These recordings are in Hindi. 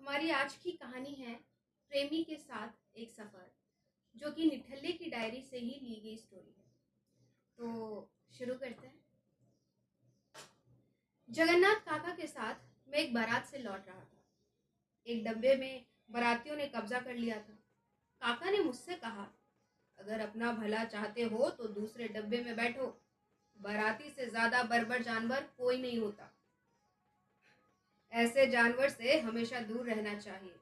हमारी आज की कहानी है प्रेमी के साथ एक सफ़र, जो कि निठल्ले की डायरी से ही ली गई स्टोरी है। तो शुरू करते हैं। जगन्नाथ काका के साथ मैं एक बारात से लौट रहा था। एक डब्बे में बारातियों ने कब्जा कर लिया था। काका ने मुझसे कहा, अगर अपना भला चाहते हो तो दूसरे डब्बे में बैठो। बाराती से ज़्यादा बर्बर जानवर कोई नहीं होता। ऐसे जानवर से हमेशा दूर रहना चाहिए।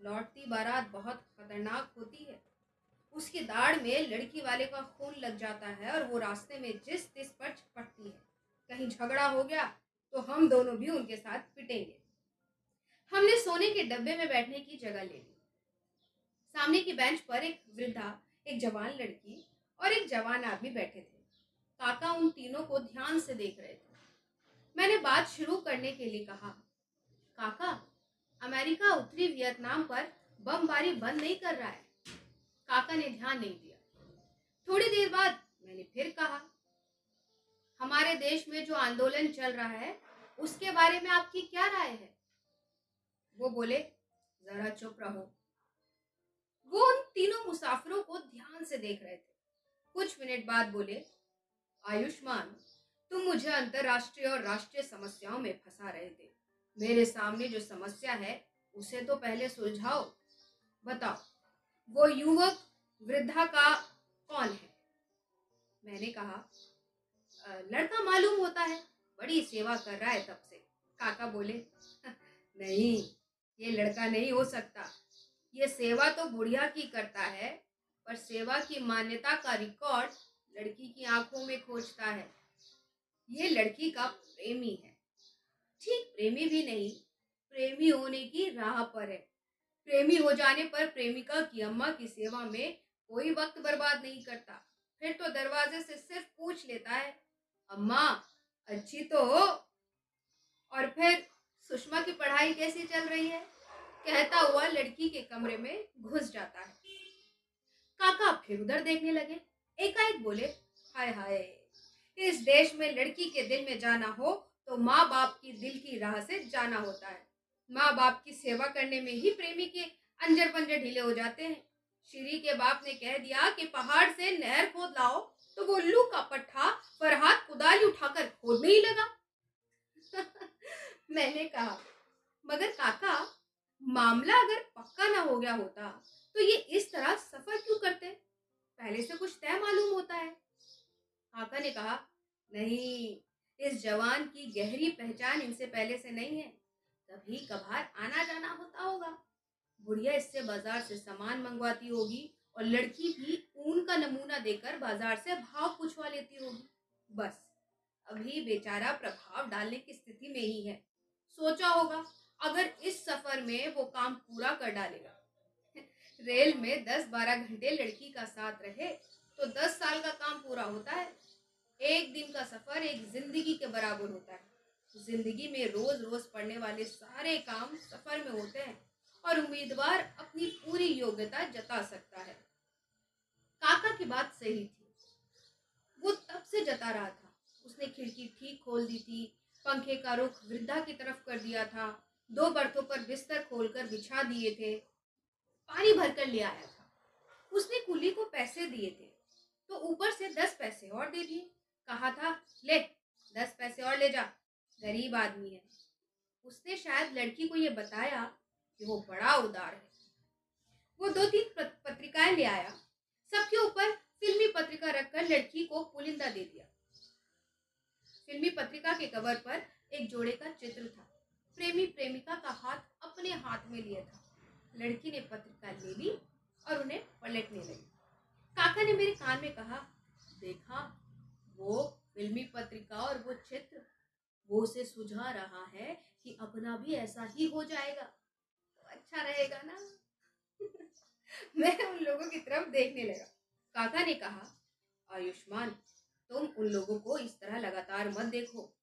लौटती बारात बहुत खतरनाक होती है। उसकी दाढ़ में लड़की वाले का खून लग जाता है और वो रास्ते में जिस तिस पर पड़ती है। कहीं झगड़ा हो गया तो हम दोनों भी उनके साथ पिटेंगे। हमने सोने के डब्बे में बैठने की जगह ले ली। सामने की बेंच पर एक वृद्धा, एक जवान लड़की और एक जवान आदमी बैठे थे। काका उन तीनों को ध्यान से देख रहे थे। मैंने बात शुरू करने के लिए कहा, काका, अमेरिका उत्तरी वियतनाम पर बमबारी बंद नहीं कर रहा है। काका ने ध्यान नहीं दिया। थोड़ी देर बाद मैंने फिर कहा, हमारे देश में जो आंदोलन चल रहा है, उसके बारे में आपकी क्या राय है? वो बोले, जरा चुप रहो। वो उन तीनों मुसाफिरों को ध्यान से देख रहे थे। कुछ मिनट बाद बोले आयुष्मान, तुम मुझे अंतरराष्ट्रीय और राष्ट्रीय समस्याओं में फंसा रहे थे। मेरे सामने जो समस्या है, उसे तो पहले सुलझाओ। बताओ, वो युवक वृद्धा का कौन है? मैंने कहा लड़का मालूम होता है, बड़ी सेवा कर रहा है तब से। काका बोले नहीं, ये लड़का नहीं हो सकता। ये सेवा तो बुढ़िया की करता है, पर सेवा की मान्यता का रिकॉर्ड लड़की की आँखों में खोजता है। ये लड़की का प्रेमी है। ठीक प्रेमी भी नहीं, प्रेमी होने की राह पर है। प्रेमी हो जाने पर प्रेमिका की अम्मा की सेवा में कोई वक्त बर्बाद नहीं करता। फिर तो दरवाजे से सिर्फ़ पूछ लेता है, अम्मा, अच्छी तो हो। और फिर, सुषमा की पढ़ाई कैसी चल रही है? कहता हुआ लड़की के कमरे में घुस जाता है। काका फिर उधर देखने लगे। एकाएक बोले, हाय हाय, इस देश में लड़की के दिल में जाना हो तो माँ बाप की दिल की राह से जाना होता है। माँ बाप की सेवा करने में ही प्रेमी के अंजर पंजर ढीले हो जाते हैं। श्री के बाप ने कह दिया कि पहाड़ से नहर खोद लाओ तो वो उल्लू का पट्टा पर हाथ कुदाली उठाकर खोदने ही लगा। मैंने कहा, मगर काका, मामला अगर पक्का ना हो गया होता तो ये इस तरह सफ़र क्यों करते? पहले से कुछ तय मालूम होता है। काका ने कहा, नहीं, इस जवान की गहरी पहचान इनसे पहले से नहीं है। कभी कभार आना जाना होता होगा। बुढ़िया इससे बाज़ार से सामान मंगवाती होगी और लड़की भी ऊन का नमूना देकर बाज़ार से भाव पूछवा लेती होगी। बस, अभी बेचारा प्रभाव डालने की स्थिति में ही है। सोचा होगा, अगर इस सफ़र में वो काम पूरा कर डालेगा। रेल में दस बारह घंटे लड़की का साथ रहे तो दस साल का काम पूरा होता है। एक दिन का सफ़र एक ज़िंदगी के बराबर होता है। ज़िंदगी में रोज रोज पढ़ने वाले सारे काम सफ़र में होते हैं और उम्मीदवार अपनी पूरी योग्यता जता सकता है। काका की बात सही थी। वो तब से जता रहा था। उसने खिड़की ठीक खोल दी थी, पंखे का रुख वृद्धा की तरफ़ कर दिया था, दो बर्थों पर बिस्तर खोलकर बिछा दिए थे पानी भरकर ले आया था। उसने कुली को पैसे दिए थे तो ऊपर से दस पैसे और दे दिए। कहा था, ले, दस पैसे और ले जा, गरीब आदमी है। उसने शायद लड़की को ये बताया कि वो बड़ा उदार है। वो दो तीन पत्रिकाएँ ले आया। सबके ऊपर फिल्मी पत्रिका रखकर लड़की को पुलिंदा दे दिया। फिल्मी पत्रिका के कवर पर एक जोड़े का चित्र था। प्रेमी प्रेमिका का हाथ अपने हाथ में लिया था। लड़की ने पत्रिका ले ली और उन्हें पलटने लगी। काका ने मेरे कान में कहा, देखा, वो फिल्मी पत्रिका और वो चित्र, वो उसे सुझा रहा है कि अपना भी ऐसा ही हो जाएगा। तो अच्छा रहेगा ना? मैं उन लोगों की तरफ़ देखने लगा। काका ने कहा, आयुष्मान, तुम उन लोगों को इस तरह लगातार मत देखो।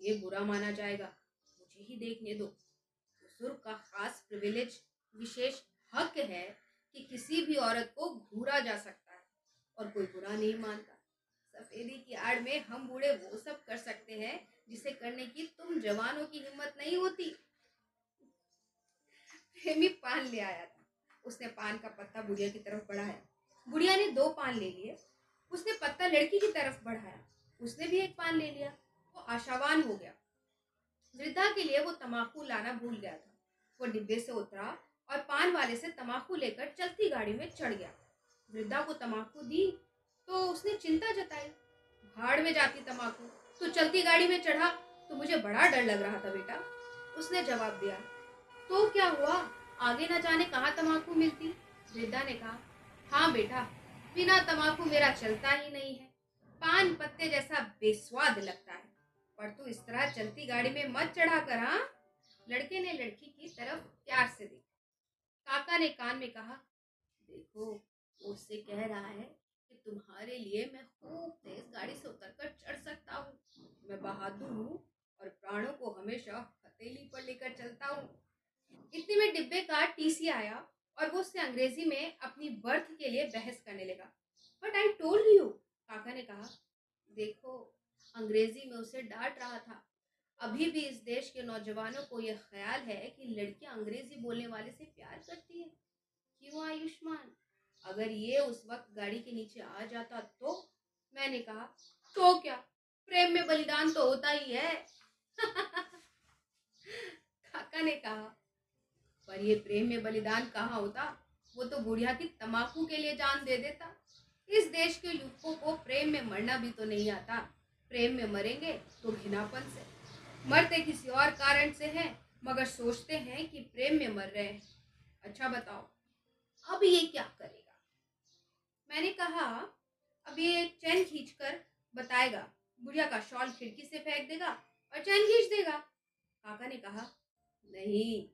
ये बुरा माना जाएगा। मुझे ही देखने दो। बुज़ुर्ग का खास प्रिविलेज विशेष हक है कि किसी भी औरत को घूरा जा सकता है और कोई बुरा नहीं मानता। सफेदी की आड़ में हम बूढ़े वो सब कर सकते हैं जिसे करने की तुम जवानों की हिम्मत नहीं होती। प्रेमी पान ले आया था। उसने पान का पत्ता बुढ़िया की तरफ़ बढ़ाया। बुढ़िया ने दो पान ले लिए। उसने पत्ता लड़की की तरफ़ बढ़ाया। उसने भी एक पान ले लिया। वो आशावान हो गया। वृद्धा के लिए वो तमाकू लाना भूल गया था। वो डिब्बे से उतरा और पान वाले से तमाकू लेकर चलती गाड़ी में चढ़ गया। वृद्धा को तमाकू दी तो उसने चिंता जताई। भाड़ में जाती तमाकू तो चलती गाड़ी में चढ़ा। तो मुझे बड़ा डर लग रहा था बेटा। उसने जवाब दिया तो क्या हुआ? आगे न जाने कहाँ तमाकू मिलती? वृद्धा ने कहा हाँ बेटा, बिना तमाकू मेरा चलता ही नहीं है। पान पत्ते जैसा बेस्वाद लगता है। पर तू इस तरह चलती गाड़ी में मत चढ़ा कर हाँ? लड़के ने लड़की की तरफ़ प्यार से देखा। ने कान में कहा, देखो, वो उससे कह रहा है कि तुम्हारे लिए मैं खूब तेज गाड़ी से उतरकर चढ़ सकता हूँ। मैं बहादुर हूँ और प्राणों को हमेशा हथेली पर लेकर चलता हूँ। इतने में डिब्बे का टीसी आया और वो उससे अंग्रेज़ी में अपनी बर्थ के लिए बहस करने लगा। बट आई टोल्ड यू काका ने कहा। देखो, अंग्रेज़ी में उसे डांट रहा था। अभी भी इस देश के नौजवानों को यह ख्याल है कि लड़कियाँ अंग्रेज़ी बोलने वाले से प्यार करती है। क्यों आयुष्मान? अगर ये उस वक्त गाड़ी के नीचे आ जाता तो? मैंने कहा तो क्या? प्रेम में बलिदान तो होता ही है। काका ने कहा, पर ये प्रेम में बलिदान कहाँ होता? वो तो बुढ़िया की तमाकू के लिए जान दे देता। इस देश के युवकों को प्रेम में मरना भी तो नहीं आता। प्रेम में मरेंगे तो घिनापन से। मरते किसी और कारण से हैं, मगर सोचते हैं कि प्रेम में मर रहे हैं। अच्छा बताओ, अब ये क्या करेगा? मैंने कहा, अब ये चैन खींचकर बताएगा, बुढ़िया का शॉल खिड़की से फेंक देगा और चैन खींच देगा। काका ने कहा, नहीं,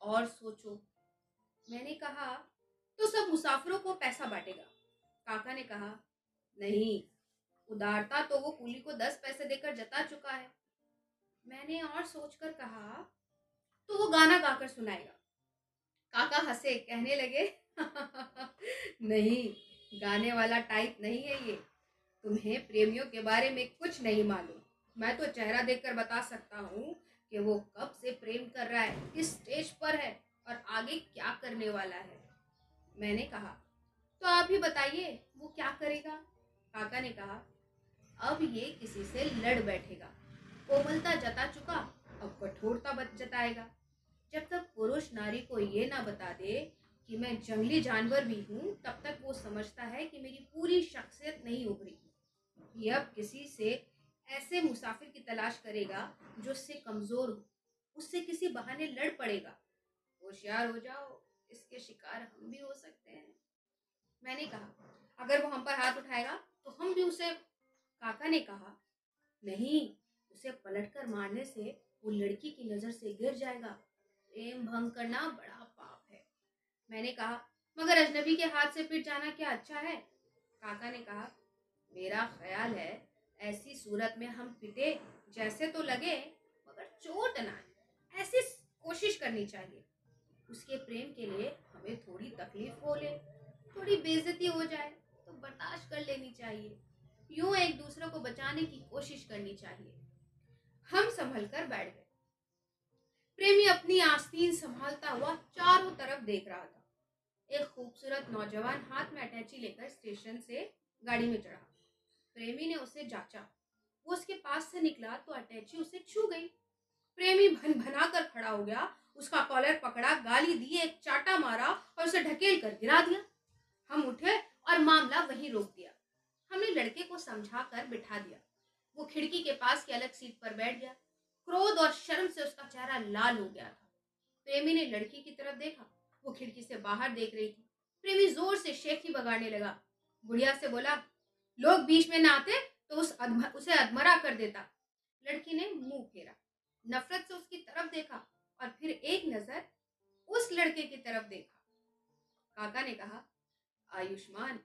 और सोचो। मैंने कहा तो सब मुसाफिरों को पैसा बांटेगा। काका ने कहा, नहीं, उदारता तो वो कुली को दस पैसे देकर जता चुका है। मैंने और सोचकर कहा तो वो गाना गाकर सुनाएगा। काका हंसे, कहने लगे, नहीं, गाने वाला टाइप नहीं है ये। तुम्हें प्रेमियों के बारे में कुछ नहीं मालूम। मैं तो चेहरा देखकर बता सकता हूँ कि वो कब से प्रेम कर रहा है, किस स्टेज पर है और आगे क्या करने वाला है। मैंने कहा तो आप ही बताइए, वो क्या करेगा? काका ने कहा, अब ये किसी से लड़ बैठेगा। कोमलता जता चुका, अब कठोरता जताएगा। जब तक पुरुष नारी को ये ना बता दे कि मैं जंगली जानवर भी हूँ, तब तक वो समझता है कि मेरी पूरी शख्सियत नहीं उभरी। ये अब किसी से ऐसे मुसाफिर की तलाश करेगा जो उससे कमज़ोर हो, उससे किसी बहाने लड़ पड़ेगा। होशियार हो जाओ, इसके शिकार हम भी हो सकते हैं। मैंने कहा, अगर वो हम पर हाथ उठाएगा तो हम भी उसे, काका ने कहा, नहीं उसे पलटकर मारने से वो लड़की की नज़र से गिर जाएगा। प्रेम भंग करना बड़ा पाप है। मैंने कहा, मगर अजनबी के हाथ से पिट जाना क्या अच्छा है? काका ने कहा, मेरा ख्याल है, ऐसी सूरत में हम पिटे जैसे तो लगे, मगर चोट ना ऐसी कोशिश करनी चाहिए। उसके प्रेम के लिए हमें थोड़ी तकलीफ़ हो ले, थोड़ी बेजती हो जाए तो बर्दाश्त कर लेनी चाहिए। यूँ एक दूसरे को बचाने की कोशिश करनी चाहिए। हम संभल कर बैठ गए। प्रेमी अपनी आस्तीन संभालता हुआ चारों तरफ़ देख रहा था। एक खूबसूरत नौजवान हाथ में अटैची लेकर स्टेशन से गाड़ी में चढ़ा। प्रेमी ने उसे जांचा। वो उसके पास से निकला तो अटैची उसे छू गई। प्रेमी भन भना कर खड़ा हो गया। उसका कॉलर पकड़ा, गाली दी, एक चाटा मारा और उसे ढकेल कर गिरा दिया। हम उठे और मामला वहीं रोक दिया। हमने लड़के को समझा कर बिठा दिया। वो खिड़की के पास की अलग सीट पर बैठ गया। क्रोध और शर्म से उसका चेहरा लाल हो गया था। प्रेमी ने लड़की की तरफ़ देखा। वो खिड़की से बाहर देख रही थी। प्रेमी ज़ोर से शेखी बगाड़ने लगा। बुढ़िया से बोला लोग बीच में ना आते तो उस अधम, उसे अधमरा कर देता। लड़की ने मुँह फेरा। नफरत से उसकी तरफ़ देखा और फिर एक नज़र उस लड़के की तरफ़ देखा। काका ने कहा आयुष्मान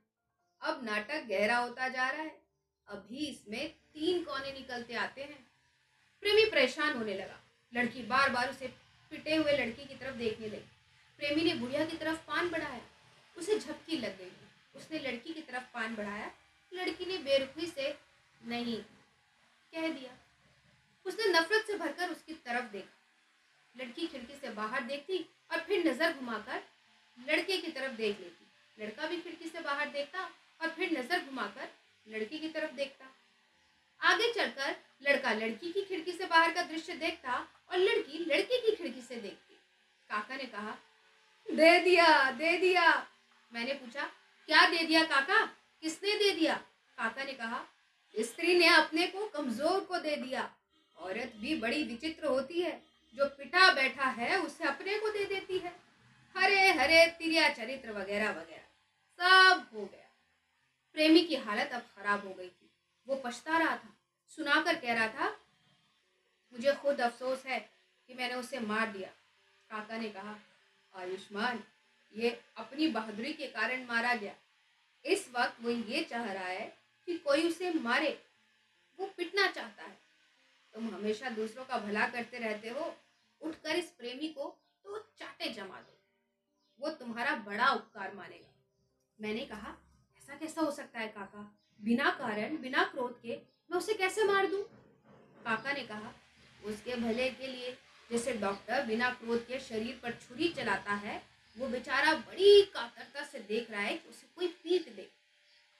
अब नाटक गहरा होता जा रहा है। अभी इसमें तीन कोने निकलते आते हैं। प्रेमी परेशान होने लगा। लड़की बार बार उसे पिटे हुए लड़की की तरफ़ देखने लगी। प्रेमी ने बुढ़िया की तरफ़ पान बढ़ाया। उसे झपकी लग गई। उसने लड़की की तरफ़ पान बढ़ाया। लड़की ने बेरुखी से नहीं कह दिया। उसने नफरत से भरकर उसकी तरफ़ देखा। लड़की खिड़की से बाहर देखती और फिर नज़र घुमाकर लड़के की तरफ़ देख लेती। लड़का भी खिड़की से बाहर देखता और फिर नज़र घुमाकर लड़की की तरफ़ देखता। आगे चलकर लड़का लड़की की खिड़की से बाहर का दृश्य देखता और लड़की लड़के की खिड़की से देखती। काका ने कहा, दे दिया दे दिया। मैंने पूछा, क्या दे दिया काका? किसने दे दिया? काका ने कहा, स्त्री ने अपने को कमज़ोर को दे दिया। औरत भी बड़ी विचित्र होती है। जो पिटा बैठा है, उसे अपने को दे देती है। हरे हरे, तिरिया, चरित्र वगैरह वगैरह। सब हो गया। प्रेमी की हालत अब खराब हो गई थी। वो पछता रहा था, सुनाकर कह रहा था, मुझे खुद अफसोस है कि मैंने उसे मार दिया। काका ने कहा, आयुष्मान, ये अपनी बहादुरी के कारण मारा गया। इस वक्त वो ये चाह रहा है कि कोई उसे मारे। वो पिटना चाहता है। तुम हमेशा दूसरों का भला करते रहते हो। उठकर इस प्रेमी को तो चाटे जमा दो। वो तुम्हारा बड़ा उपकार मानेगा। मैंने कहा ऐसा कैसा हो सकता है, काका? बिना कारण, बिना क्रोध के मैं उसे कैसे मार दूँ? काका ने कहा, उसके भले के लिए जैसे डॉक्टर बिना क्रोध के शरीर पर छुरी चलाता है, वो बेचारा बड़ी कातरता से देख रहा है कि उसे कोई पीट दे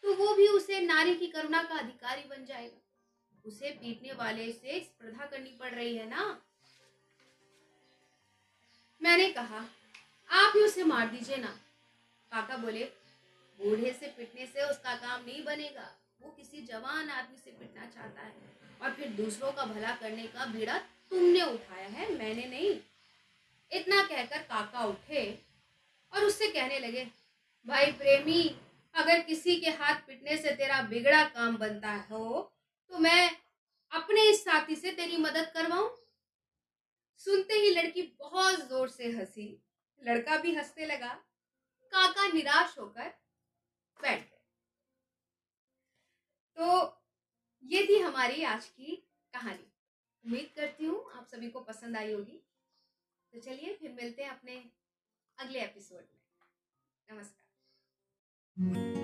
तो वो भी उसे नारी की करुणा का अधिकारी बन जाएगा। उसे पीटने वाले से स्पर्धा करनी पड़ रही है ना? मैंने कहा, आप ही उसे मार दीजिए ना। काका बोले बूढ़े से पिटने से उसका काम नहीं बनेगा। वो किसी जवान आदमी से पिटना चाहता है। और फिर दूसरों का भला करने का बीड़ा तुमने उठाया है, मैंने नहीं। इतना कहकर काका उठे और उससे कहने लगे, भाई प्रेमी, अगर किसी के हाथ पिटने से तेरा बिगड़ा काम बनता हो तो मैं अपने इस साथी से तेरी मदद करवाऊं? सुनते ही लड़की बहुत ज़ोर से हँसी। लड़का भी हंसने लगा। काका निराश होकर बैठ गए। तो ये थी हमारी आज की कहानी। उम्मीद करती हूँ आप सभी को पसंद आई होगी। तो चलिए फिर मिलते हैं अपने अगले एपिसोड में। नमस्कार।